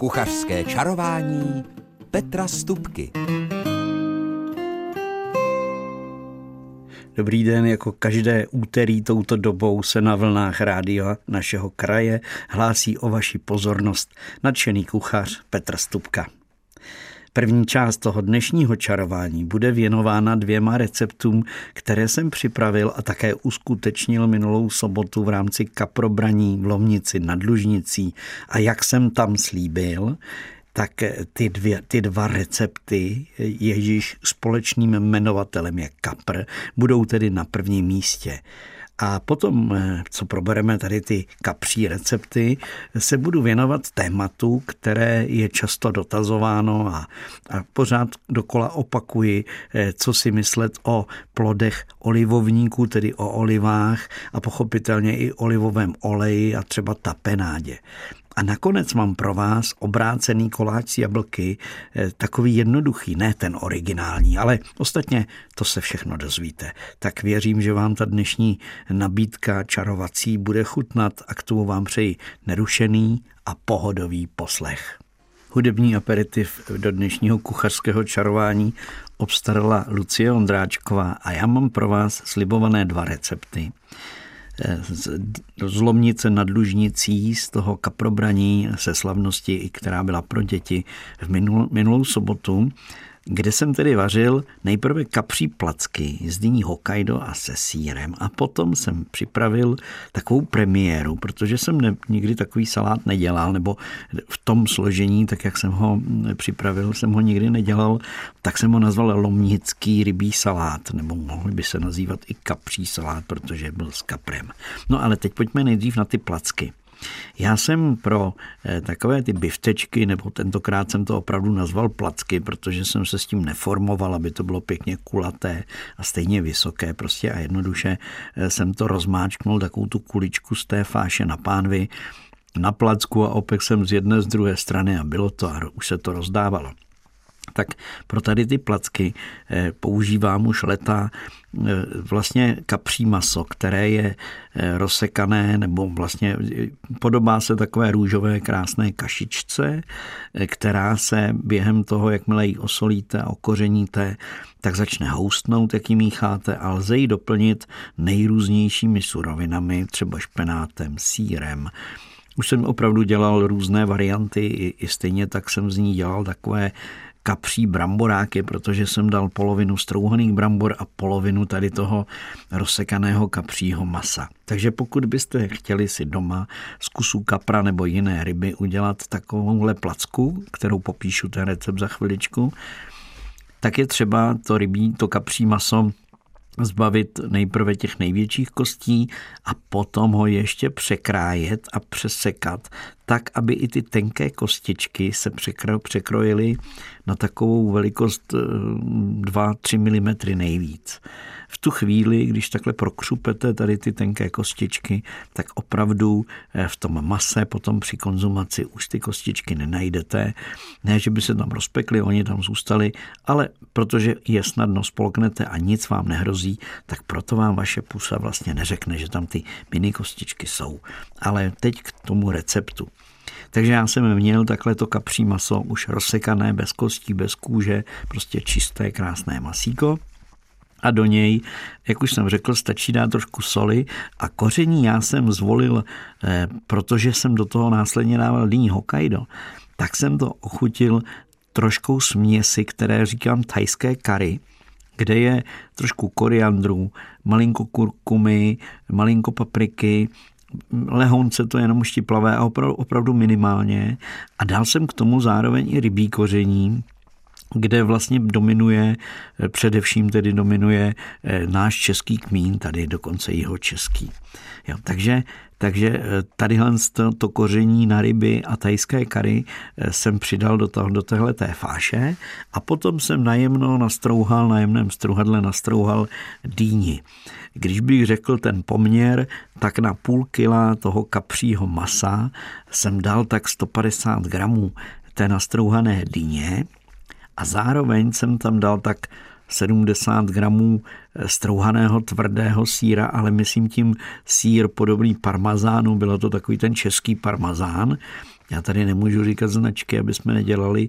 Kuchařské čarování Petra Stupky. Dobrý den, jako každé úterý touto dobou se na vlnách rádia našeho kraje hlásí o vaši pozornost nadšený kuchař Petr Stupka. První část toho dnešního čarování bude věnována dvěma receptům, které jsem připravil a také uskutečnil minulou sobotu v rámci kaprobraní v Lomnici nad Lužnicí. A jak jsem tam slíbil, tak ty, dvě, ty dva recepty, ježíš společným jmenovatelem je kapr, budou tedy na prvním místě. A potom, eh, co probereme tady ty kapří recepty, se budu věnovat tématu, které je často dotazováno a, a pořád dokola opakuji, eh, co si myslet o plodech olivovníků, tedy o olivách a pochopitelně i olivovém oleji a třeba tapenádě. A nakonec mám pro vás obrácený koláč z jablky, eh, takový jednoduchý, ne ten originální, ale ostatně to se všechno dozvíte. Tak věřím, že vám ta dnešní nabídka čarovací bude chutnat a k tomu vám přeji nerušený a pohodový poslech. Hudební aperitiv do dnešního kuchařského čarování obstarala Lucie Ondráčková a já mám pro vás slibované dva recepty z Lomnice nad Lužnicí, z toho kaprobraní se slavnosti, která byla pro děti v minulou sobotu kde jsem tedy vařil nejprve kapří placky z dyní Hokkaido a se sírem a potom jsem připravil takovou premiéru, protože jsem ne, nikdy takový salát nedělal, nebo v tom složení, tak jak jsem ho připravil, jsem ho nikdy nedělal, tak jsem ho nazval lomnický rybí salát, nebo mohl by se nazývat i kapří salát, protože byl s kaprem. No ale teď pojďme nejdřív na ty placky. Já jsem pro eh, takové ty biftečky, nebo tentokrát jsem to opravdu nazval placky, protože jsem se s tím neformoval, aby to bylo pěkně kulaté a stejně vysoké. Prostě a jednoduše eh, jsem to rozmáčknul, takovou tu kuličku z té fáše na pánvi, na placku a opět jsem z jedné z druhé strany a bylo to a už se to rozdávalo tak pro tady ty placky eh, používám už leta eh, vlastně kapří maso, které je eh, rozsekané nebo vlastně podobá se takové růžové krásné kašičce, která se během toho, jakmile ji osolíte a okořeníte, tak začne houstnout, jak ji mícháte a lze ji doplnit nejrůznějšími surovinami, třeba špenátem, sírem, už jsem opravdu dělal různé varianty, i, stejně tak jsem z ní dělal takové kapří bramboráky, protože jsem dal polovinu strouhaných brambor a polovinu tady toho rozsekaného kapřího masa. Takže pokud byste chtěli si doma z kusů kapra nebo jiné ryby udělat takovouhle placku, kterou popíšu ten recept za chviličku, tak je třeba to rybí, to kapří maso zbavit nejprve těch největších kostí a potom ho ještě překrájet a přesekat tak, aby i ty tenké kostičky se překro, překrojily na takovou velikost 2-3 eh, mm nejvíc. V tu chvíli, když takhle prokřupete tady ty tenké kostičky, tak opravdu eh, v tom mase potom při konzumaci už ty kostičky nenajdete. Ne, že by se tam rozpekly, oni tam zůstali, ale protože je snadno spolknete a nic vám nehrozí, tak proto vám vaše pusa vlastně neřekne, že tam ty mini kostičky jsou. Ale teď k tomu receptu. Takže já jsem měl takhle to kapří maso už rozsekané, bez kostí, bez kůže, prostě čisté, krásné masíko. A do něj, jak už jsem řekl, stačí dát trošku soli a koření já jsem zvolil, eh, protože jsem do toho následně dával dýní Hokkaido, tak jsem to ochutil troškou směsi, které říkám thajské kary, kde je trošku koriandru, malinko kurkumy, malinko papriky, lehonce to jenom štiplavé a opravdu, opravdu minimálně. A dal jsem k tomu zároveň i rybí koření, kde vlastně dominuje, především tedy dominuje eh, náš český kmín, tady dokonce jeho český. Jo, takže, takže eh, tadyhle to, to koření na ryby a tajské kary eh, jsem přidal do, toho, do téhle té fáše a potom jsem najemno nastrouhal, na jemném strouhadle nastrouhal dýni. Když bych řekl ten poměr, tak na půl kila toho kapřího masa jsem dal tak 150 gramů té nastrouhané dýně a zároveň jsem tam dal tak 70 gramů strouhaného tvrdého síra, ale myslím tím sír podobný parmazánu, bylo to takový ten český parmazán, já tady nemůžu říkat značky, aby jsme nedělali e,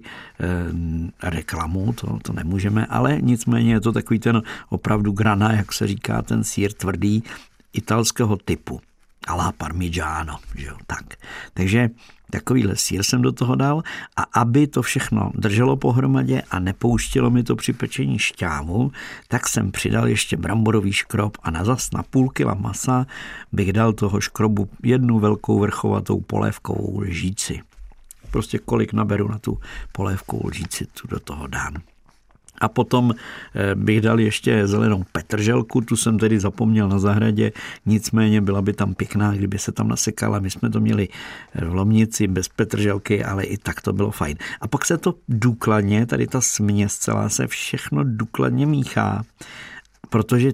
reklamu, to, to nemůžeme, ale nicméně je to takový ten opravdu grana, jak se říká, ten sír tvrdý italského typu. Alá parmigiano, že jo, tak. Takže takovýhle sír jsem do toho dal a aby to všechno drželo pohromadě a nepouštilo mi to při pečení šťávu, tak jsem přidal ještě bramborový škrob a na zas na půl kila masa bych dal toho škrobu jednu velkou vrchovatou polévkovou lžíci. Prostě kolik naberu na tu polévkovou lžíci, tu do toho dám. A potom eh, bych dal ještě zelenou petrželku, tu jsem tedy zapomněl na zahradě, nicméně byla by tam pěkná, kdyby se tam nasekala. My jsme to měli v Lomnici bez petrželky, ale i tak to bylo fajn. A pak se to důkladně, tady ta směs celá se všechno důkladně míchá, protože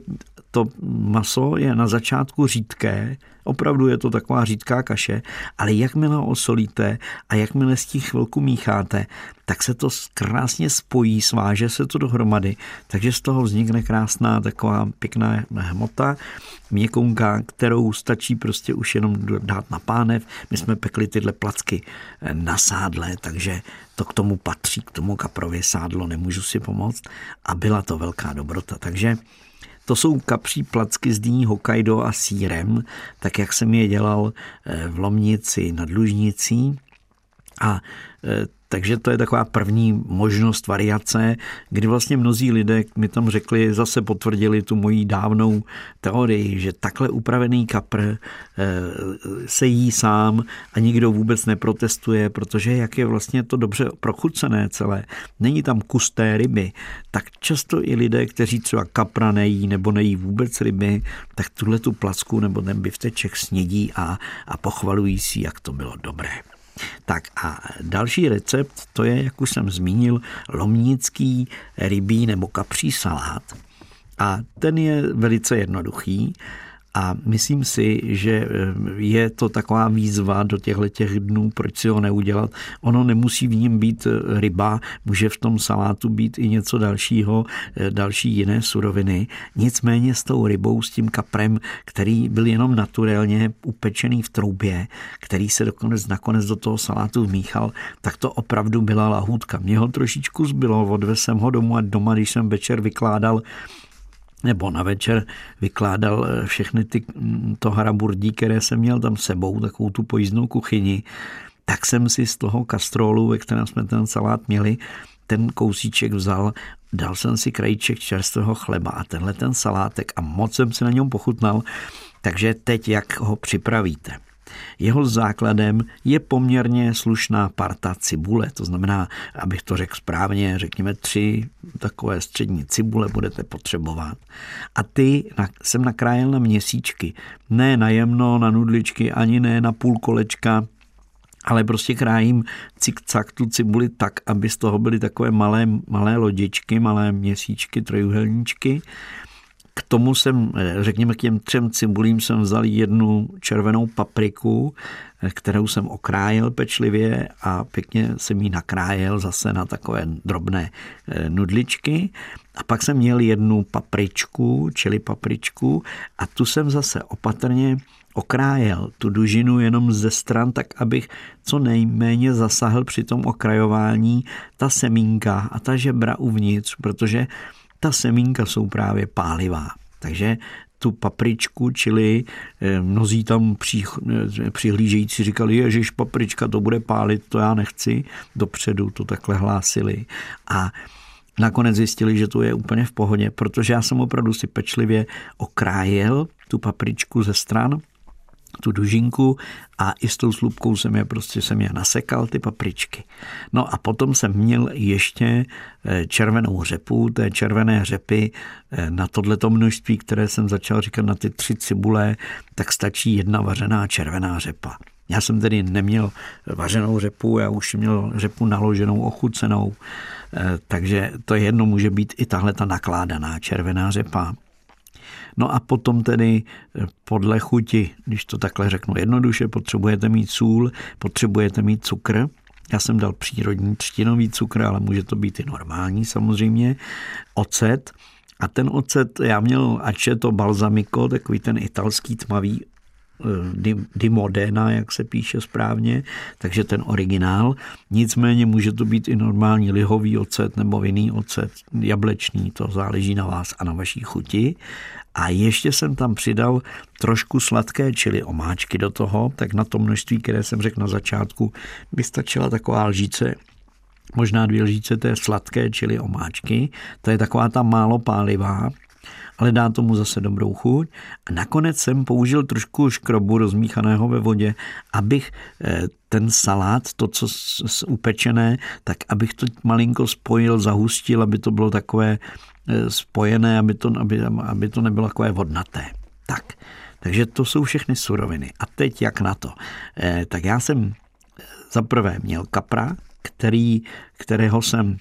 to maso je na začátku řídké, opravdu je to taková řídká kaše, ale jakmile osolíte a jakmile s tím chvilku mícháte, tak se to krásně spojí, sváže se to dohromady, takže z toho vznikne krásná taková pěkná hmota, měkonka, kterou stačí prostě už jenom dát na pánev. My jsme pekli tyhle placky na sádle, takže to k tomu patří, k tomu kaprovi sádlo, nemůžu si pomoct a byla to velká dobrota. Takže to jsou kapří placky z dýní Hokkaido a sírem, tak jak jsem je dělal eh, v Lomnici nad Lužnicí. A eh, takže to je taková první možnost variace, kdy vlastně mnozí lidé mi tam řekli, zase potvrdili tu moji dávnou teorii, že takhle upravený kapr eh, se jí sám a nikdo vůbec neprotestuje, protože jak je vlastně to dobře prochucené celé, není tam kus té ryby, tak často i lidé, kteří třeba kapra nejí nebo nejí vůbec ryby, tak tuhle tu placku nebo ten bifteček snědí a, a pochvalují si, jak to bylo dobré. Tak a další recept, to je, jak už jsem zmínil, lomnický rybí nebo kapří salát. A ten je velice jednoduchý. A myslím si, že eh, je to taková výzva do těchto těch dnů, proč si ho neudělat. Ono nemusí v ním být eh, ryba, může v tom salátu být i něco dalšího, eh, další jiné suroviny. Nicméně s tou rybou, s tím kaprem, který byl jenom naturálně upečený v troubě, který se dokonec, nakonec do toho salátu vmíchal, tak to opravdu byla lahůdka. Mě ho trošičku zbylo, odvezl jsem ho domů a doma, když jsem večer vykládal nebo na večer vykládal eh, všechny ty mm, to haraburdí, které jsem měl tam sebou, takovou tu pojízdnou kuchyni, tak jsem si z toho kastrolu, ve kterém jsme ten salát měli, ten kousíček vzal, dal jsem si krajíček čerstvého chleba a tenhle ten salátek a moc jsem si na něm pochutnal, takže teď jak ho připravíte. Jeho základem je poměrně slušná parta cibule, to znamená, abych to řekl správně, řekněme tři takové střední cibule budete potřebovat. A ty jsem nakrájel na měsíčky, ne na jemno, na nudličky, ani ne na půl kolečka, ale prostě krájím cik-cak tu cibuli tak, aby z toho byly takové malé, malé lodičky, malé měsíčky, trojuhelníčky k tomu jsem, řekněme, k těm třem cibulím jsem vzal jednu červenou papriku, kterou jsem okrájel pečlivě a pěkně jsem ji nakrájel zase na takové drobné eh, nudličky. A pak jsem měl jednu papričku, čili papričku a tu jsem zase opatrně okrájel tu dužinu jenom ze stran, tak abych co nejméně zasahl při tom okrajování ta semínka a ta žebra uvnitř, protože ta semínka jsou právě pálivá. Takže tu papričku, čili eh, mnozí tam eh, přihlížející říkali, ježiš, paprička, to bude pálit, to já nechci, dopředu to takhle hlásili. A nakonec zjistili, že to je úplně v pohodě, protože já jsem opravdu si pečlivě okrájel tu papričku ze stran tu dužinku a i s tou slupkou jsem je prostě jsem je nasekal, ty papričky. No a potom jsem měl ještě eh, červenou řepu, té červené řepy eh, na tohleto množství, které jsem začal říkat na ty tři cibule, tak stačí jedna vařená červená řepa. Já jsem tedy neměl vařenou řepu, já už měl řepu naloženou, ochucenou, eh, takže to jedno může být i tahle ta nakládaná červená řepa. No a potom tedy eh, podle chuti, když to takhle řeknu jednoduše, potřebujete mít sůl, potřebujete mít cukr, Já jsem dal přírodní třtinový cukr, ale může to být i normální samozřejmě. Ocet. A ten ocet, já měl, ač je to balzamiko, takový ten italský tmavý Eh, di Modena, jak se píše správně, takže ten originál. Nicméně může to být i normální lihový ocet nebo jiný ocet, jablečný, to záleží na vás a na vaší chuti. A ještě jsem tam přidal trošku sladké čili omáčky do toho, tak na to množství, které jsem řekl na začátku, by stačila taková lžíce možná dvě lžíce té sladké čili omáčky. To je taková ta málo pálivá, ale dá tomu zase dobrou chuť. A nakonec jsem použil trošku škrobu rozmíchaného ve vodě, abych eh, ten salát, to, co upečené, tak abych to malinko spojil, zahustil, aby to bylo takové spojené, aby to, aby, aby to nebylo takové vodnaté. Tak, takže to jsou všechny suroviny. A teď jak na to? Eh, tak já jsem zaprvé měl kapra, který, kterého jsem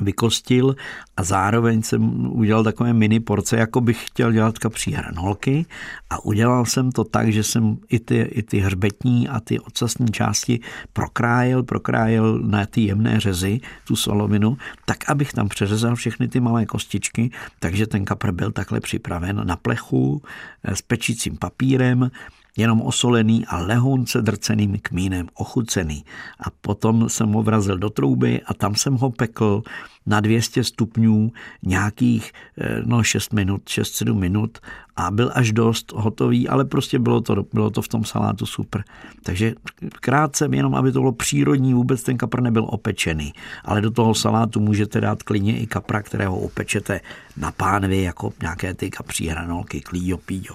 vykostil a zároveň jsem udělal takové mini porce, jako bych chtěl dělat kapří hranolky. A udělal jsem to tak, že jsem i ty, i ty hřbetní a ty ocasní části prokrájel, prokrájel na ty jemné řezy, tu solovinu, tak, abych tam přeřezal všechny ty malé kostičky, takže ten kapr byl takhle připraven na plechu eh, s pečícím papírem, jenom osolený a lehonce drceným kmínem ochucený. A potom jsem ho vrazil do trouby a tam jsem ho pekl na 200 stupňů nějakých eh, no 6 minut, 6-7 minut a byl až dost hotový, ale prostě bylo to, bylo to v tom salátu super. Takže krátce, jenom aby to bylo přírodní, vůbec ten kapr nebyl opečený. Ale do toho salátu můžete dát klidně i kapra, kterého opečete na pánvi, jako nějaké ty kapří hranolky, klíjo, píjo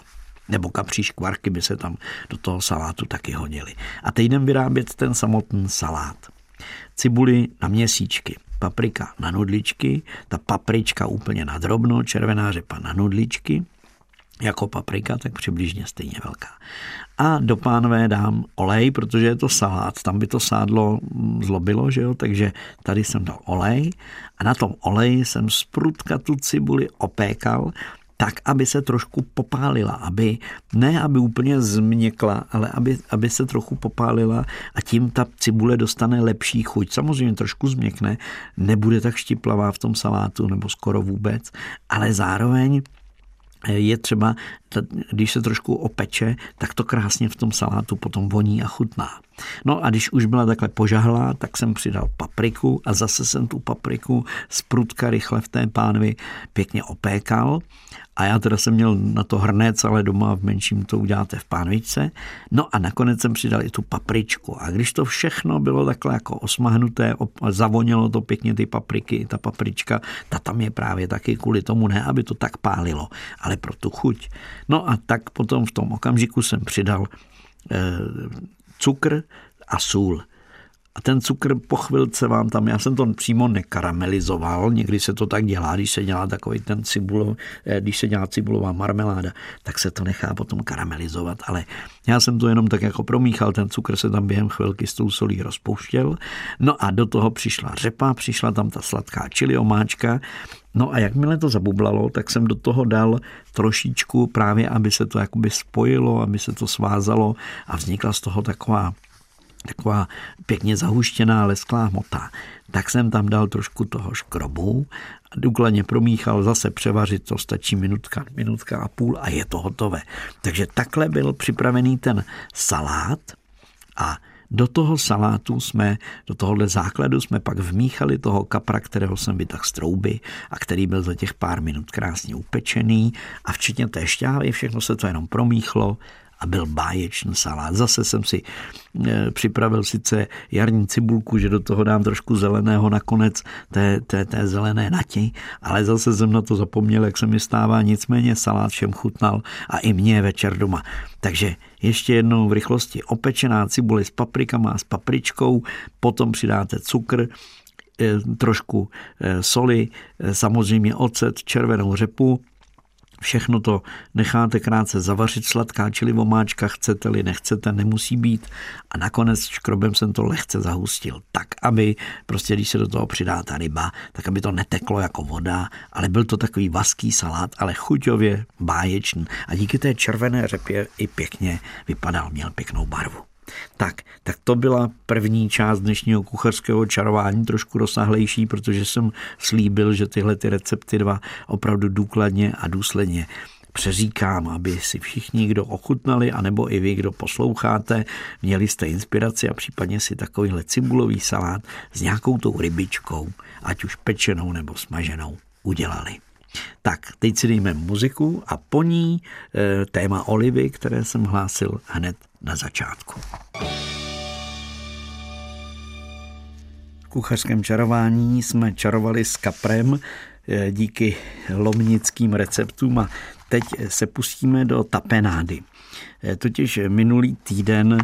nebo kapří škvarky by se tam do toho salátu taky hodily. A teď jdem vyrábět ten samotný salát. Cibuli na měsíčky, paprika na nudličky, ta paprička úplně na drobno, červená řepa na nudličky, jako paprika, tak přibližně stejně velká. A do pánové dám olej, protože je to salát, tam by to sádlo zlobilo, že jo? takže tady jsem dal olej a na tom oleji jsem sprutka tu cibuli opékal tak, aby se trošku popálila, aby ne, aby úplně změkla, ale aby, aby se trochu popálila a tím ta cibule dostane lepší chuť. Samozřejmě trošku změkne, nebude tak štiplavá v tom salátu nebo skoro vůbec, ale zároveň je třeba, když se trošku opeče, tak to krásně v tom salátu potom voní a chutná. No a když už byla takhle požahlá, tak jsem přidal papriku a zase jsem tu papriku z prudka rychle v té pánvi pěkně opékal a já teda jsem měl na to hrnec, ale doma v menším to uděláte v pánvičce. No a nakonec jsem přidal i tu papričku. A když to všechno bylo takhle jako osmahnuté, zavonělo to pěkně ty papriky, ta paprička, ta tam je právě taky kvůli tomu, ne aby to tak pálilo, ale pro tu chuť. No a tak potom v tom okamžiku jsem přidal eh, cukr a sůl. A ten cukr po chvilce vám tam, já jsem to přímo nekaramelizoval, někdy se to tak dělá, když se dělá takový ten cibulo, eh, když se dělá cibulová marmeláda, tak se to nechá potom karamelizovat, ale já jsem to jenom tak jako promíchal, ten cukr se tam během chvilky s tou solí rozpouštěl. No a do toho přišla řepa, přišla tam ta sladká čili omáčka, No a jakmile to zabublalo, tak jsem do toho dal trošičku právě, aby se to jakoby spojilo, aby se to svázalo a vznikla z toho taková taková pěkně zahuštěná lesklá hmota, tak jsem tam dal trošku toho škrobu a důkladně promíchal, zase převařit, to stačí minutka, minutka a půl a je to hotové. Takže takhle byl připravený ten salát a do toho salátu jsme, do tohohle základu jsme pak vmíchali toho kapra, kterého jsem vytahl z trouby a který byl za těch pár minut krásně upečený a včetně té šťávy, všechno se to jenom promíchlo a byl báječný salát. Zase jsem si e, připravil sice jarní cibulku, že do toho dám trošku zeleného nakonec, té, té, té zelené nati, ale zase jsem na to zapomněl, jak se mi stává, nicméně salát všem chutnal a i mě večer doma. Takže ještě jednou v rychlosti opečená cibule s paprikama s papričkou, potom přidáte cukr, e, trošku e, soli, samozřejmě ocet, červenou řepu, Všechno to necháte krátce zavařit, sladká čili vomáčka, chcete-li, nechcete, nemusí být. A nakonec škrobem jsem to lehce zahustil, tak aby prostě, když se do toho přidá ta ryba, tak aby to neteklo jako voda, ale byl to takový vaský salát, ale chuťově báječný. A díky té červené řepě i pěkně vypadal, měl pěknou barvu. Tak, tak to byla první část dnešního kuchařského čarování, trošku rozsáhlejší, protože jsem slíbil, že tyhle ty recepty dva opravdu důkladně a důsledně přeříkám, aby si všichni, kdo ochutnali, anebo i vy, kdo posloucháte, měli jste inspiraci a případně si takovýhle cibulový salát s nějakou tou rybičkou, ať už pečenou nebo smaženou, udělali. Tak, teď si dejme muziku a po ní e, téma olivy, které jsem hlásil hned na začátku. V kuchařském čarování jsme čarovali s kaprem e, díky lomnickým receptům a teď se pustíme do tapenády. E, totiž minulý týden e,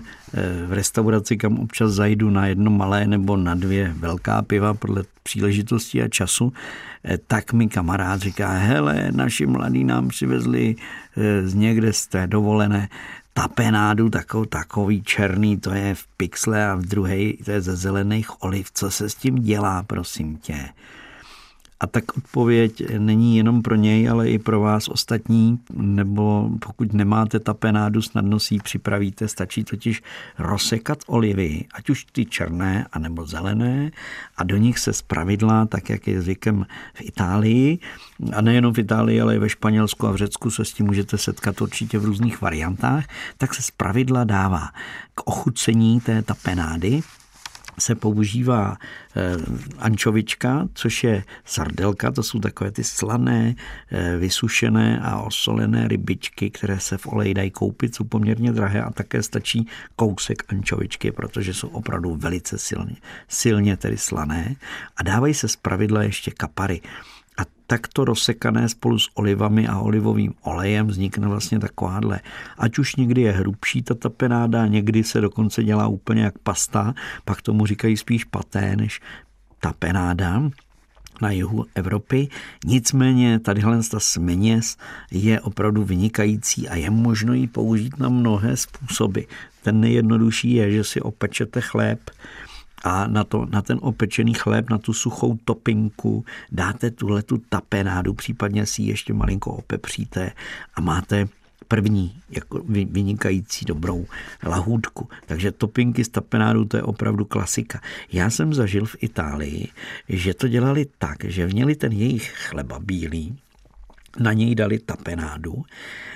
v restauraci, kam občas zajdu na jedno malé nebo na dvě velká piva podle příležitosti a času, Eh, tak mi kamarád říká, hele, naši mladí nám přivezli eh, z někde z té dovolené tapenádu takový, takový černý, to je v pixle a v druhé to je ze zelených oliv. Co se s tím dělá, prosím tě? A tak odpověď není jenom pro něj, ale i pro vás ostatní, nebo pokud nemáte tapenádu, snadno si ji připravíte, stačí totiž rozsekat olivy, ať už ty černé, anebo zelené, a do nich se zpravidla, tak jak je zvykem v Itálii, a nejenom v Itálii, ale i ve Španělsku a v Řecku se s tím můžete setkat určitě v různých variantách, tak se zpravidla dává k ochucení té tapenády se používá eh, ančovička, což je sardelka, to jsou takové ty slané, eh, vysušené a osolené rybičky, které se v oleji dají koupit, jsou poměrně drahé a také stačí kousek ančovičky, protože jsou opravdu velice silně, silně tedy slané. A dávají se z pravidla ještě kapary takto rozsekané spolu s olivami a olivovým olejem vznikne vlastně takováhle. Ať už někdy je hrubší ta tapenáda, někdy se dokonce dělá úplně jak pasta, pak tomu říkají spíš paté než tapenáda na jihu Evropy. Nicméně tadyhle ta směs je opravdu vynikající a je možno ji použít na mnohé způsoby. Ten nejjednodušší je, že si opečete chléb, a na, to, na ten opečený chléb, na tu suchou topinku dáte tuhle tu tapenádu, případně si ji ještě malinko opepříte a máte první jako vynikající dobrou lahůdku. Takže topinky z tapenádu to je opravdu klasika. Já jsem zažil v Itálii, že to dělali tak, že měli ten jejich chleba bílý, na něj dali tapenádu,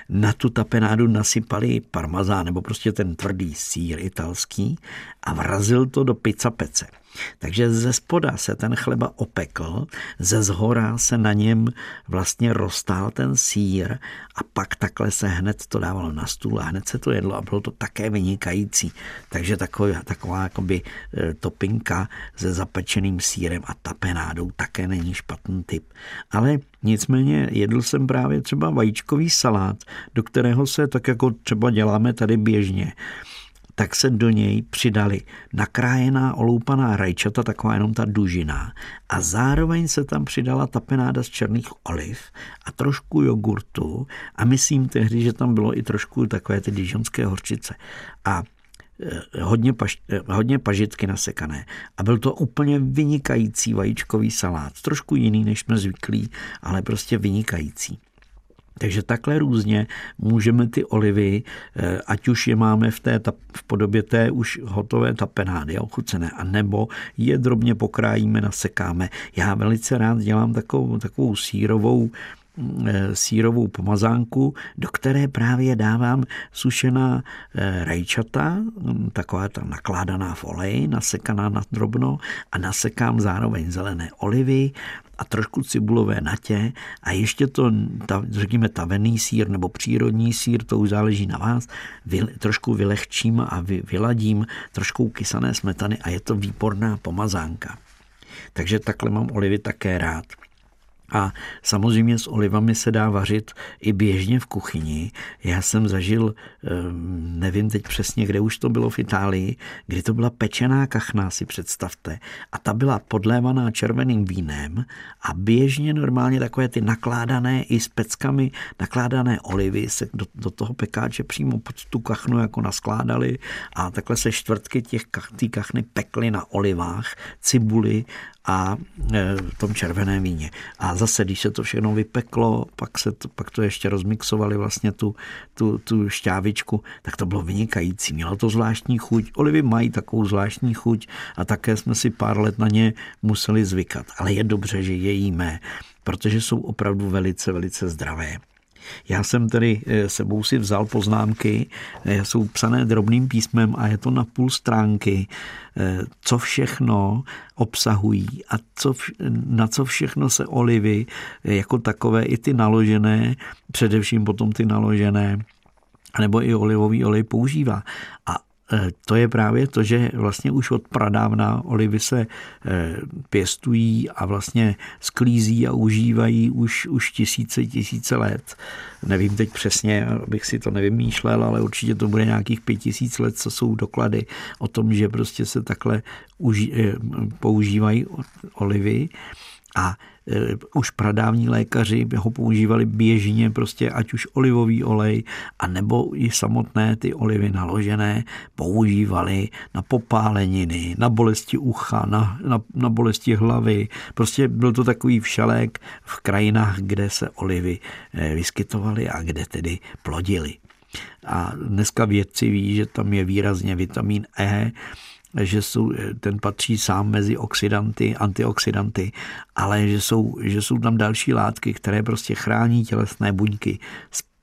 na tu tapenádu nasypali parmazán nebo prostě ten tvrdý sír italský a vrazil to do pizza pece. Takže ze spoda se ten chleba opekl, ze zhora se na něm vlastně roztál ten sír a pak takhle se hned to dávalo na stůl a hned se to jedlo a bylo to také vynikající. Takže taková, taková jakoby e, topinka se zapečeným sírem a tapenádou také není špatný typ. Ale nicméně jedl jsem právě třeba vajíčkový salát, do kterého se tak jako třeba děláme tady běžně tak se do něj přidali nakrájená oloupaná rajčata, taková jenom ta dužina, a zároveň se tam přidala tapenáda z černých oliv a trošku jogurtu a myslím tehdy, že tam bylo i trošku takové ty dižonské horčice. A eh, hodně, paš, eh, hodně pažitky nasekané. A byl to úplně vynikající vajíčkový salát. Trošku jiný, než jsme zvyklí, ale prostě vynikající. Takže takhle různě můžeme ty olivy, eh, ať už je máme v, té, v podobě té už hotové tapenády, ochucené, a nebo je drobně pokrájíme, nasekáme. Já velice rád dělám takovou, takovou sírovou sírovou pomazánku, do které právě dávám sušená eh, rajčata, hm, taková ta nakládaná v oleji, nasekaná na drobno a nasekám zároveň zelené olivy, a trošku cibulové natě a ještě to, ta, řekněme, tavený sír nebo přírodní sír, to už záleží na vás, vy, trošku vylehčím a vy, vyladím trošku kysané smetany a je to výborná pomazánka. Takže takhle mám olivy také rád. A samozřejmě s olivami se dá vařit i běžně v kuchyni. Já jsem zažil, ehm, nevím teď přesně, kde už to bylo v Itálii, kdy to byla pečená kachna, si představte. A ta byla podlévaná červeným vínem a běžně normálně takové ty nakládané i s peckami nakládané olivy se do, do toho pekáče přímo pod tu kachnu jako naskládali a takhle se čtvrtky těch kach, kachny pekly na olivách, cibuli a v tom červeném víně. A zase, když se to všechno vypeklo, pak, se to, pak to ještě rozmixovali vlastně tu, tu, tu šťávičku, tak to bylo vynikající. Mělo to zvláštní chuť. Olivy mají takovou zvláštní chuť a také jsme si pár let na ně museli zvykat. Ale je dobře, že je jíme, protože jsou opravdu velice, velice zdravé. Já jsem tedy eh, sebou si vzal poznámky, eh, jsou psané drobným písmem a je to na půl stránky, eh, co všechno obsahují a co, na co všechno se olivy jako takové i ty naložené, především potom ty naložené, nebo i olivový olej používá. A to je právě to, že vlastně už od pradávna olivy se eh, pěstují a vlastně sklízí a užívají už, už tisíce, tisíce let. Nevím teď přesně, abych si to nevymýšlel, ale určitě to bude nějakých pět tisíc let, co jsou doklady o tom, že prostě se takhle eh, používají olivy. A e, už pradávní lékaři ho používali běžně, prostě ať už olivový olej, a nebo i samotné ty olivy naložené používali na popáleniny, na bolesti ucha, na, na, na bolesti hlavy. Prostě byl to takový všelek v krajinách, kde se olivy e, vyskytovaly a kde tedy plodily. A dneska vědci ví, že tam je výrazně vitamin E, že jsou, ten patří sám mezi oxidanty, antioxidanty, ale že jsou, že jsou tam další látky, které prostě chrání tělesné buňky,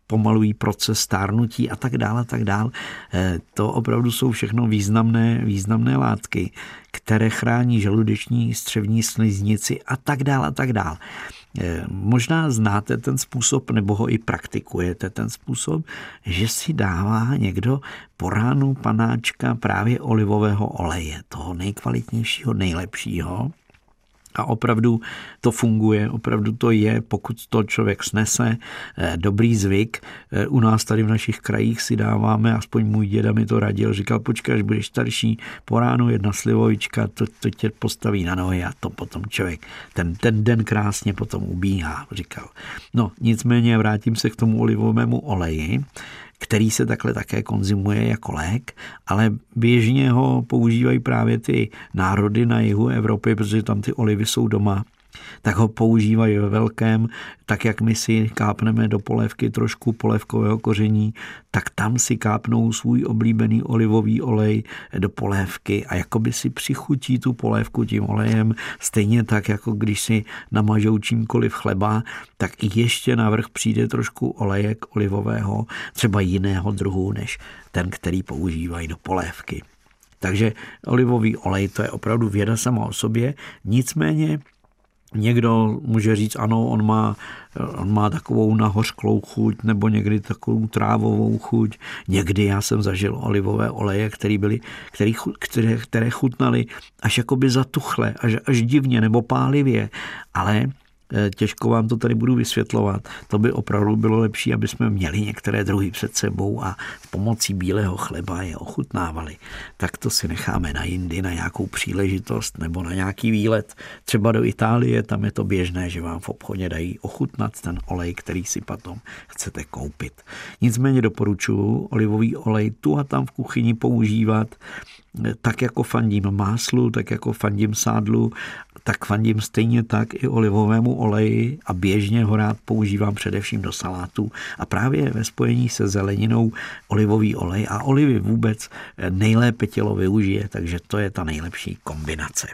pomalují proces stárnutí a tak dále, a tak dále. Eh, to opravdu jsou všechno významné, významné látky, které chrání žaludeční, střevní sliznici a tak dále, a tak dále. Eh, možná znáte ten způsob, nebo ho i praktikujete ten způsob, že si dává někdo po ránu panáčka právě olivového oleje, toho nejkvalitnějšího, nejlepšího, a opravdu to funguje, opravdu to je, pokud to člověk snese, eh, dobrý zvyk. Eh, u nás tady v našich krajích si dáváme, aspoň můj děda mi to radil, říkal, počkej, až budeš starší, po ránu jedna slivovička, to, to tě postaví na nohy a to potom člověk ten, ten den krásně potom ubíhá, říkal. No, nicméně vrátím se k tomu olivovému oleji který se takhle také konzumuje jako lék, ale běžně ho používají právě ty národy na jihu Evropy, protože tam ty olivy jsou doma tak ho používají ve velkém, tak jak my si kápneme do polévky trošku polévkového koření, tak tam si kápnou svůj oblíbený olivový olej do polévky a jakoby si přichutí tu polévku tím olejem, stejně tak, jako když si namažou čímkoliv chleba, tak ještě navrh přijde trošku olejek olivového, třeba jiného druhu, než ten, který používají do polévky. Takže olivový olej to je opravdu věda sama o sobě, nicméně Někdo může říct, ano, on má, on má takovou nahořklou chuť nebo někdy takovou trávovou chuť. Někdy já jsem zažil olivové oleje, které, byly, který, které, které chutnaly až jakoby zatuchle, až, až divně nebo pálivě. Ale těžko vám to tady budu vysvětlovat. To by opravdu bylo lepší, aby jsme měli některé druhy před sebou a s pomocí bílého chleba je ochutnávali. Tak to si necháme na jindy, na nějakou příležitost nebo na nějaký výlet. Třeba do Itálie, tam je to běžné, že vám v obchodě dají ochutnat ten olej, který si potom chcete koupit. Nicméně doporučuji olivový olej tu a tam v kuchyni používat tak jako fandím máslu, tak jako fandím sádlu, tak fandím stejně tak i olivovému oleji a běžně ho rád používám především do salátů a právě ve spojení se zeleninou olivový olej a olivy vůbec nejlépe tělo využije, takže to je ta nejlepší kombinace.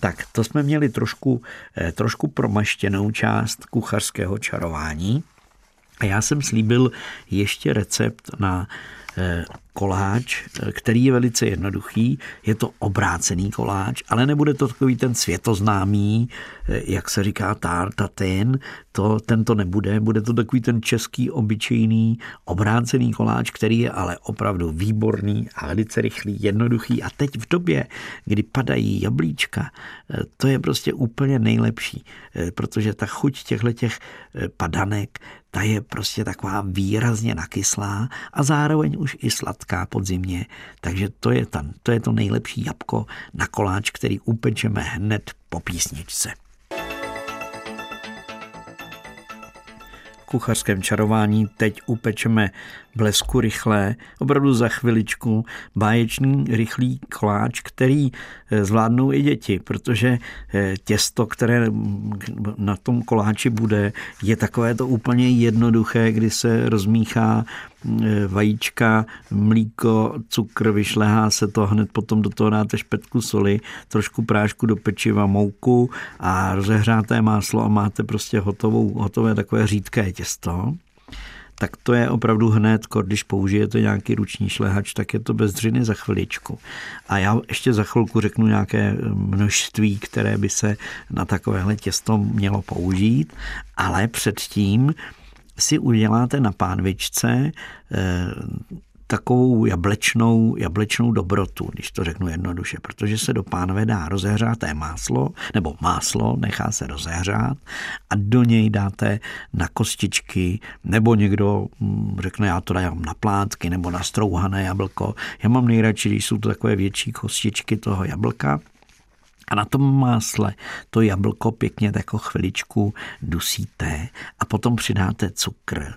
Tak to jsme měli trošku, eh, trošku promaštěnou část kuchařského čarování a já jsem slíbil ještě recept na Eh, koláč, eh, který je velice jednoduchý. Je to obrácený koláč, ale nebude to takový ten světoznámý, eh, jak se říká tartatin, to, ten to nebude. Bude to takový ten český obyčejný obrácený koláč, který je ale opravdu výborný a velice rychlý, jednoduchý. A teď v době, kdy padají jablíčka, to je prostě úplně nejlepší, protože ta chuť těchto těch padanek ta je prostě taková výrazně nakyslá a zároveň už i sladká pod zimě. Takže to je, tam, to je to nejlepší jabko na koláč, který upečeme hned po písničce. kuchařském čarování teď upečeme blesku rychlé, opravdu za chviličku, báječný rychlý koláč, který eh, zvládnou i děti, protože eh, těsto, které na tom koláči bude, je takové to úplně jednoduché, kdy se rozmíchá eh, vajíčka, mlíko, cukr, vyšlehá se to, hned potom do toho dáte špetku soli, trošku prášku do pečiva, mouku a rozehřáté máslo a máte prostě hotovou, hotové takové řídké těsto tak to je opravdu hned, když použijete nějaký ruční šlehač, tak je to bez dřiny za chviličku. A já ještě za chvilku řeknu nějaké eh, množství, které by se na takovéhle těsto mělo použít, ale předtím si uděláte na pánvičce eh, takovou jablečnou, jablečnou dobrotu, když to řeknu jednoduše, protože se do pánve dá rozehřáté máslo, nebo máslo nechá se rozehřát a do něj dáte na kostičky, nebo někdo hm, řekne, já to dám na plátky, nebo na strouhané jablko. Já mám nejradši, když jsou to takové větší kostičky toho jablka, a na tom másle to jablko pěkně jako chviličku dusíte a potom přidáte cukr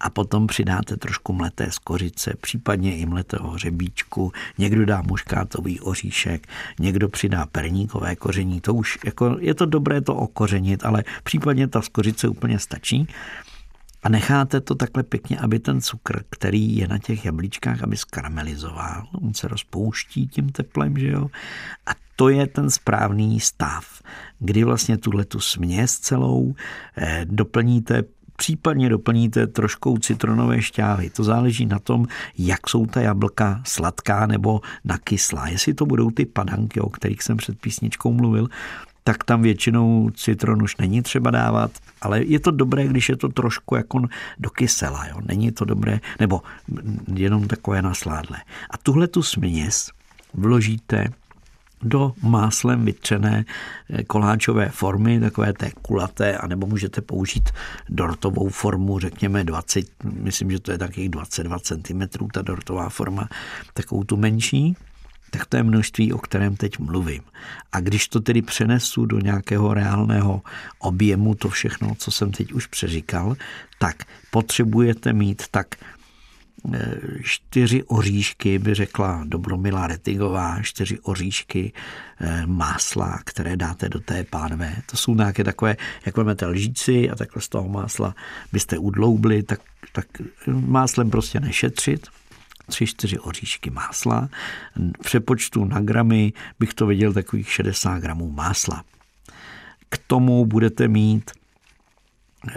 a potom přidáte trošku mleté z kořice, případně i mletého hřebíčku, někdo dá muškátový oříšek, někdo přidá perníkové koření, to už jako je to dobré to okořenit, ale případně ta skořice úplně stačí. A necháte to takhle pěkně, aby ten cukr, který je na těch jablíčkách, aby skaramelizoval. On se rozpouští tím teplem, že jo? A to je ten správný stav, kdy vlastně tuhle tu směs celou eh, doplníte Případně doplníte troškou citronové šťávy. To záleží na tom, jak jsou ta jablka sladká nebo nakyslá. Jestli to budou ty padanky, o kterých jsem před písničkou mluvil, tak tam většinou citron už není třeba dávat, ale je to dobré, když je to trošku jako do kysela, jo? není to dobré, nebo jenom takové nasládlé. A tuhle tu směs vložíte do máslem vytřené eh, koláčové formy, takové té kulaté, anebo můžete použít dortovou formu, řekněme 20, myslím, že to je takých 22 cm, ta dortová forma, takovou tu menší, tak to je množství, o kterém teď mluvím. A když to tedy přenesu do nějakého reálného objemu, to všechno, co jsem teď už přeříkal, tak potřebujete mít tak čtyři oříšky, by řekla Dobromila Retigová, čtyři oříšky eh, másla, které dáte do té pánve. To jsou nějaké takové, jak vezmete lžíci a takhle z toho másla byste udloubli, tak, tak máslem prostě nešetřit. Tři, čtyři oříšky másla. V přepočtu na gramy bych to viděl takových 60 gramů másla. K tomu budete mít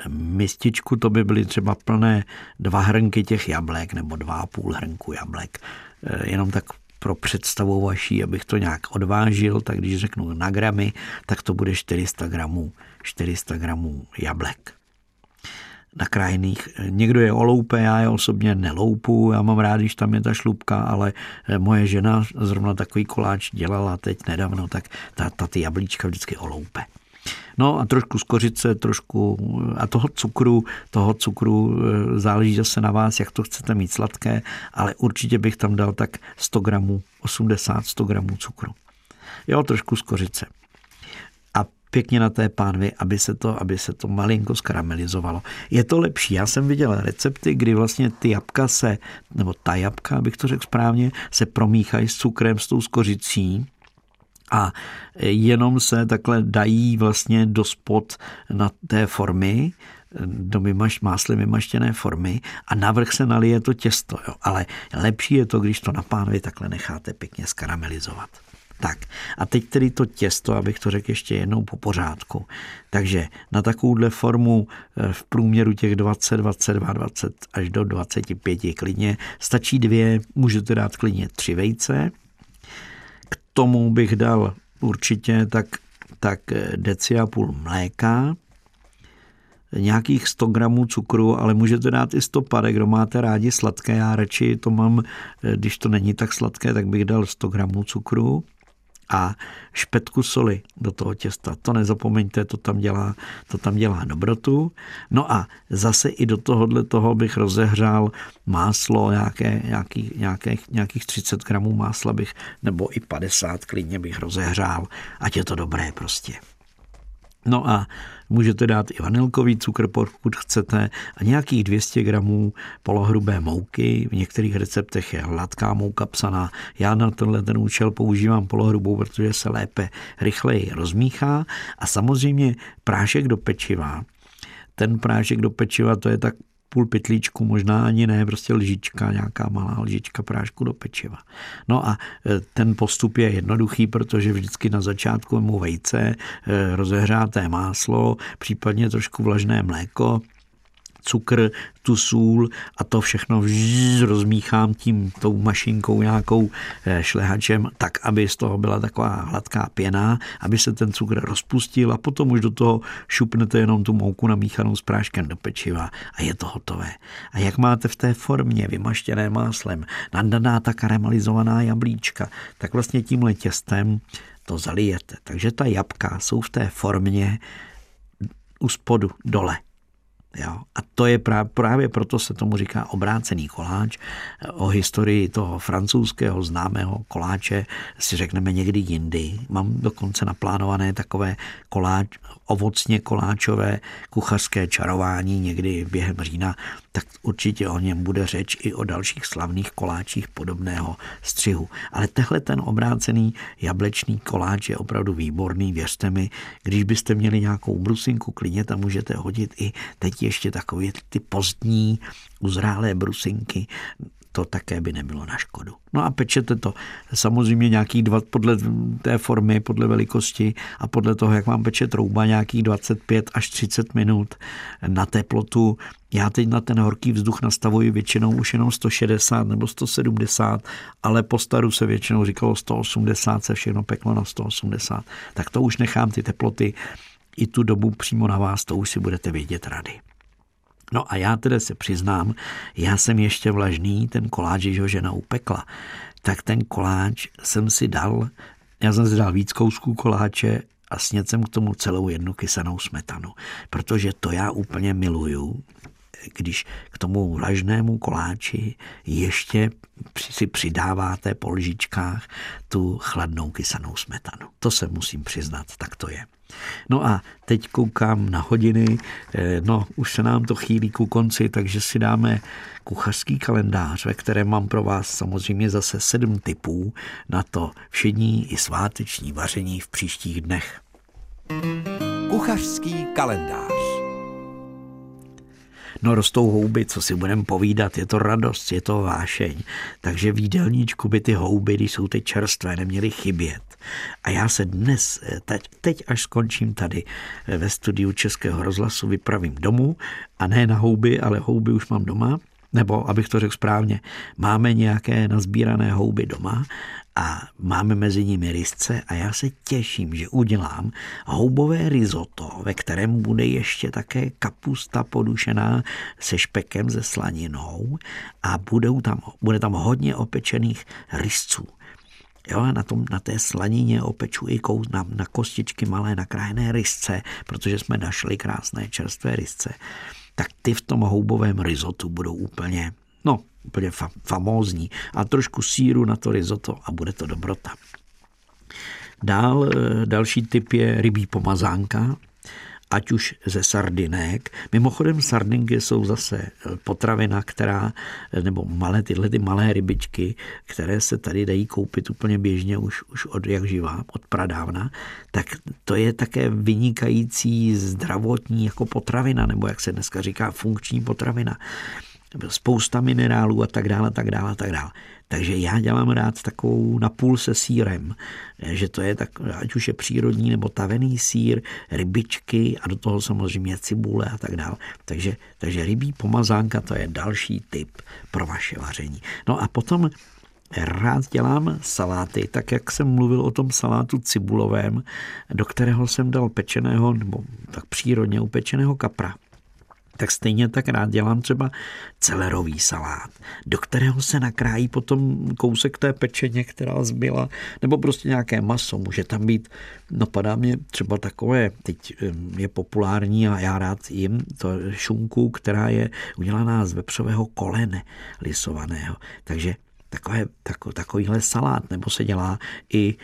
mističku to by byly třeba plné dva hrnky těch jablek nebo dva a půl hrnku jablek. Eh, jenom tak pro představu vaší, abych to nějak odvážil, tak když řeknu na gramy, tak to bude 400 gramů, 400 gramů jablek nakrájených. Někdo je oloupe, já je osobně neloupu, já mám rád, když tam je ta šlubka, ale eh, moje žena zrovna takový koláč dělala teď nedávno, tak ta, ta ty jablíčka vždycky oloupe. No a trošku z kořice, trošku a toho cukru, toho cukru e, záleží zase na vás, jak to chcete mít sladké, ale určitě bych tam dal tak 100 gramů, 80-100 gramů cukru. Jo, trošku z kořice. A pěkně na té pánvi, aby se to, aby se to malinko skaramelizovalo. Je to lepší. Já jsem viděl recepty, kdy vlastně ty jabka se, nebo ta jabka, abych to řekl správně, se promíchají s cukrem, s tou skořicí a jenom se takhle dají vlastně do spod na té formy, do vymaš, másly vymaštěné formy a navrch se nalije to těsto. Jo. Ale lepší je to, když to na pánvi takhle necháte pěkně skaramelizovat. Tak a teď tedy to těsto, abych to řekl ještě jednou po pořádku. Takže na takovouhle formu eh, v průměru těch 20, 22, 20 až do 25 klidně stačí dvě, můžete dát klidně tři vejce, tomu bych dal určitě tak, tak deci a půl mléka, nějakých 100 gramů cukru, ale můžete dát i 100 parek, kdo máte rádi sladké, já radši to mám, když to není tak sladké, tak bych dal 100 gramů cukru a špetku soli do toho těsta. To nezapomeňte, to tam dělá, to tam dělá dobrotu. No a zase i do tohohle toho bych rozehřál máslo, nějaké, nějaký, nějaké, nějakých 30 gramů másla bych, nebo i 50 klidně bych rozehřál, ať je to dobré prostě. No a můžete dát i vanilkový cukr, pokud chcete, a nějakých 200 gramů polohrubé mouky. V některých receptech je hladká mouka psaná. Já na tenhle ten účel používám polohrubou, protože se lépe, rychleji rozmíchá. A samozřejmě prášek do pečiva. Ten prášek do pečiva, to je tak půl pytlíčku, možná ani ne, prostě lžička, nějaká malá lžička prášku do pečiva. No a e, ten postup je jednoduchý, protože vždycky na začátku mu vejce, e, rozehřáté máslo, případně trošku vlažné mléko, cukr, tu sůl a to všechno vždy rozmíchám tím tou mašinkou nějakou eh, šlehačem, tak, aby z toho byla taková hladká pěna, aby se ten cukr rozpustil a potom už do toho šupnete jenom tu mouku namíchanou s práškem do pečiva a je to hotové. A jak máte v té formě vymaštěné máslem nadaná ta karamelizovaná jablíčka, tak vlastně tímhle těstem to zalijete. Takže ta jabka jsou v té formě u spodu dole. Jo? A to je právě, právě proto se tomu říká obrácený koláč. O historii toho francouzského známého koláče si řekneme někdy jindy. Mám dokonce naplánované takové koláč, ovocně koláčové kuchařské čarování někdy během října, tak určitě o něm bude řeč i o dalších slavných koláčích podobného střihu. Ale tehle ten obrácený jablečný koláč je opravdu výborný, věřte mi. Když byste měli nějakou brusinku, klidně tam můžete hodit i teď ještě takové ty pozdní uzrálé brusinky, to také by nebylo na škodu. No a pečete to samozřejmě nějaký dva, podle té formy, podle velikosti a podle toho, jak vám peče trouba, nějakých 25 až 30 minut na teplotu. Já teď na ten horký vzduch nastavuji většinou už jenom 160 nebo 170, ale po staru se většinou říkalo 180, se všechno peklo na 180. Tak to už nechám ty teploty i tu dobu přímo na vás, to už si budete vědět rady. No a já tedy se přiznám, já jsem ještě vlažný, ten koláč, když ho žena upekla, tak ten koláč jsem si dal, já jsem si dal víc kousků koláče a sněd jsem k tomu celou jednu kysanou smetanu, protože to já úplně miluju, když k tomu vlažnému koláči ještě si přidáváte po lžičkách tu chladnou kysanou smetanu. To se musím přiznat, tak to je. No a teď koukám na hodiny, eh, no už se nám to chýlí ku konci, takže si dáme kuchařský kalendář, ve kterém mám pro vás samozřejmě zase sedm typů na to všední i sváteční vaření v příštích dnech. Kuchařský kalendář No rostou houby, co si budeme povídat, je to radost, je to vášeň. Takže v jídelníčku by ty houby, když jsou teď čerstvé, neměly chybět. A já se dnes, eh, teď, teď až skončím tady eh, ve studiu Českého rozhlasu, vypravím domů a ne na houby, ale houby už mám doma, nebo abych to řekl správně, máme nějaké nazbírané houby doma a máme mezi nimi rysce a já se těším, že udělám houbové risotto, ve kterém bude ještě také kapusta podušená se špekem ze slaninou a budou tam, bude tam hodně opečených rysců. Jo, na, tom, na té slanině opeču i kous, na, na kostičky malé nakrájené rysce, protože jsme našli krásné čerstvé rysce. Tak ty v tom houbovém rizotu budou úplně, no, úplně fa- famózní. A trošku síru na to risotto a bude to dobrota. Dál eh, další typ je rybí pomazánka ať už ze sardinek. Mimochodem sardinky jsou zase potravina, která, nebo malé tyhle ty malé rybičky, které se tady dají koupit úplně běžně už, už od jak živá, od pradávna, tak to je také vynikající zdravotní jako potravina, nebo jak se dneska říká funkční potravina spousta minerálů a tak dále, tak dále, tak dále. Takže já dělám rád takovou napůl se sírem, že to je tak, ať už je přírodní nebo tavený sír, rybičky a do toho samozřejmě cibule a tak dále. Takže, takže rybí pomazánka to je další typ pro vaše vaření. No a potom rád dělám saláty, tak jak jsem mluvil o tom salátu cibulovém, do kterého jsem dal pečeného, nebo tak přírodně upečeného kapra tak stejně tak rád dělám třeba celerový salát, do kterého se nakrájí potom kousek té pečeně, která zbyla, nebo prostě nějaké maso. Může tam být, napadá mě třeba takové, teď je populární a já rád jim to šunku, která je udělaná z vepřového kolene lisovaného. Takže takové, tako, takovýhle salát, nebo se dělá i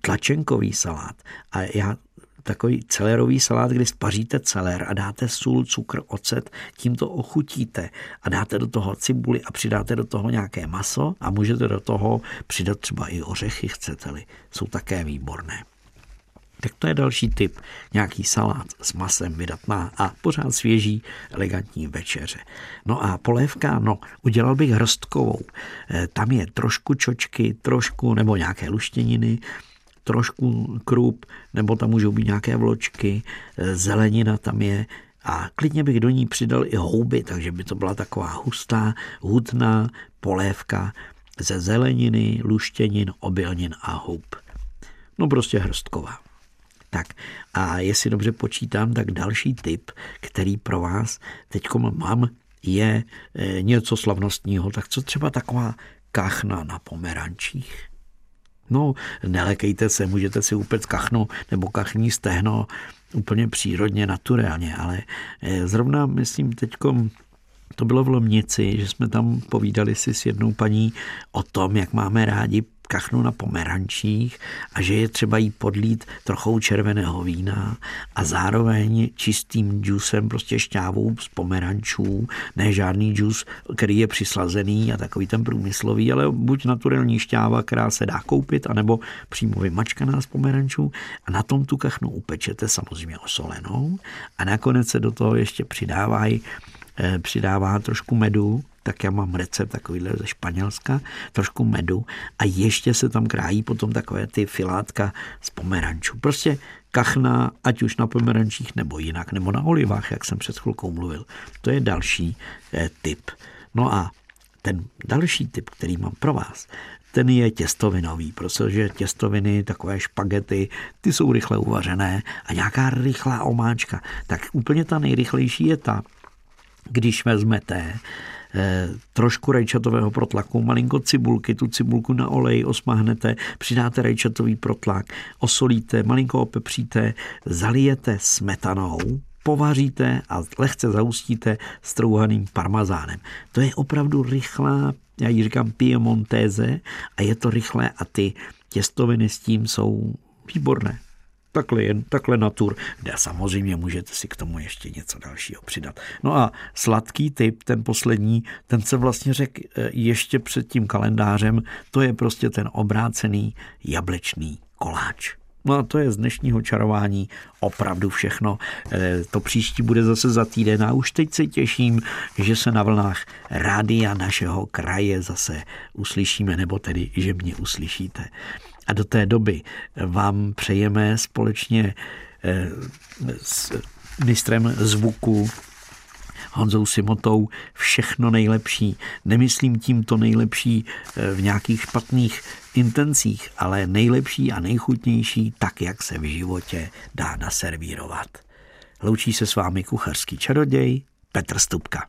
tlačenkový salát. A já takový celerový salát, kdy spaříte celer a dáte sůl, cukr, ocet, tím to ochutíte a dáte do toho cibuli a přidáte do toho nějaké maso a můžete do toho přidat třeba i ořechy, chcete-li. Jsou také výborné. Tak to je další typ. Nějaký salát s masem vydatná a pořád svěží, elegantní večeře. No a polévka, no, udělal bych hrstkovou. E, tam je trošku čočky, trošku nebo nějaké luštěniny, trošku krup, nebo tam můžou být nějaké vločky, e, zelenina tam je, a klidně bych do ní přidal i houby, takže by to byla taková hustá, hutná polévka ze zeleniny, luštěnin, obilnin a houb. No prostě hrstková. Tak a jestli dobře počítám, tak další tip, který pro vás teď mám, je e, něco slavnostního. Tak co třeba taková kachna na pomerančích? No, nelekejte se, můžete si upec kachnu nebo kachní stehno úplně přírodně, naturálně, ale e, zrovna myslím teďkom to bylo v Lomnici, že jsme tam povídali si s jednou paní o tom, jak máme rádi kachnu na pomerančích a že je třeba jí podlít trochou červeného vína a zároveň čistým džusem, prostě šťávou z pomerančů, ne žádný džus, který je přislazený a takový ten průmyslový, ale buď naturální šťáva, která se dá koupit, anebo přímo vymačkaná z pomerančů. A na tom tu kachnu upečete samozřejmě osolenou. A nakonec se do toho ještě přidávají eh, přidává trošku medu, tak já mám recept takovýhle ze Španělska, trošku medu a ještě se tam krájí potom takové ty filátka z pomerančů. Prostě kachna, ať už na pomerančích nebo jinak, nebo na olivách, jak jsem před chvilkou mluvil. To je další eh, typ. No a ten další typ, který mám pro vás, ten je těstovinový, protože těstoviny, takové špagety, ty jsou rychle uvařené a nějaká rychlá omáčka. Tak úplně ta nejrychlejší je ta, když vezmete trošku rajčatového protlaku, malinko cibulky, tu cibulku na olej osmahnete, přidáte rajčatový protlak, osolíte, malinko opepříte, zalijete smetanou, povaříte a lehce zaustíte strouhaným parmazánem. To je opravdu rychlá, já ji říkám piemontéze a je to rychlé a ty těstoviny s tím jsou výborné. Takhle, jen, takhle natur. A samozřejmě můžete si k tomu ještě něco dalšího přidat. No a sladký typ, ten poslední, ten se vlastně řekl eh, ještě před tím kalendářem, to je prostě ten obrácený jablečný koláč. No a to je z dnešního čarování opravdu všechno. Eh, to příští bude zase za týden a už teď se těším, že se na vlnách rádia našeho kraje zase uslyšíme, nebo tedy, že mě uslyšíte. A do té doby vám přejeme společně eh, s mistrem zvuku Honzou Simotou všechno nejlepší. Nemyslím tím to nejlepší eh, v nějakých špatných intencích, ale nejlepší a nejchutnější tak, jak se v životě dá naservírovat. Loučí se s vámi kuchařský čaroděj Petr Stupka.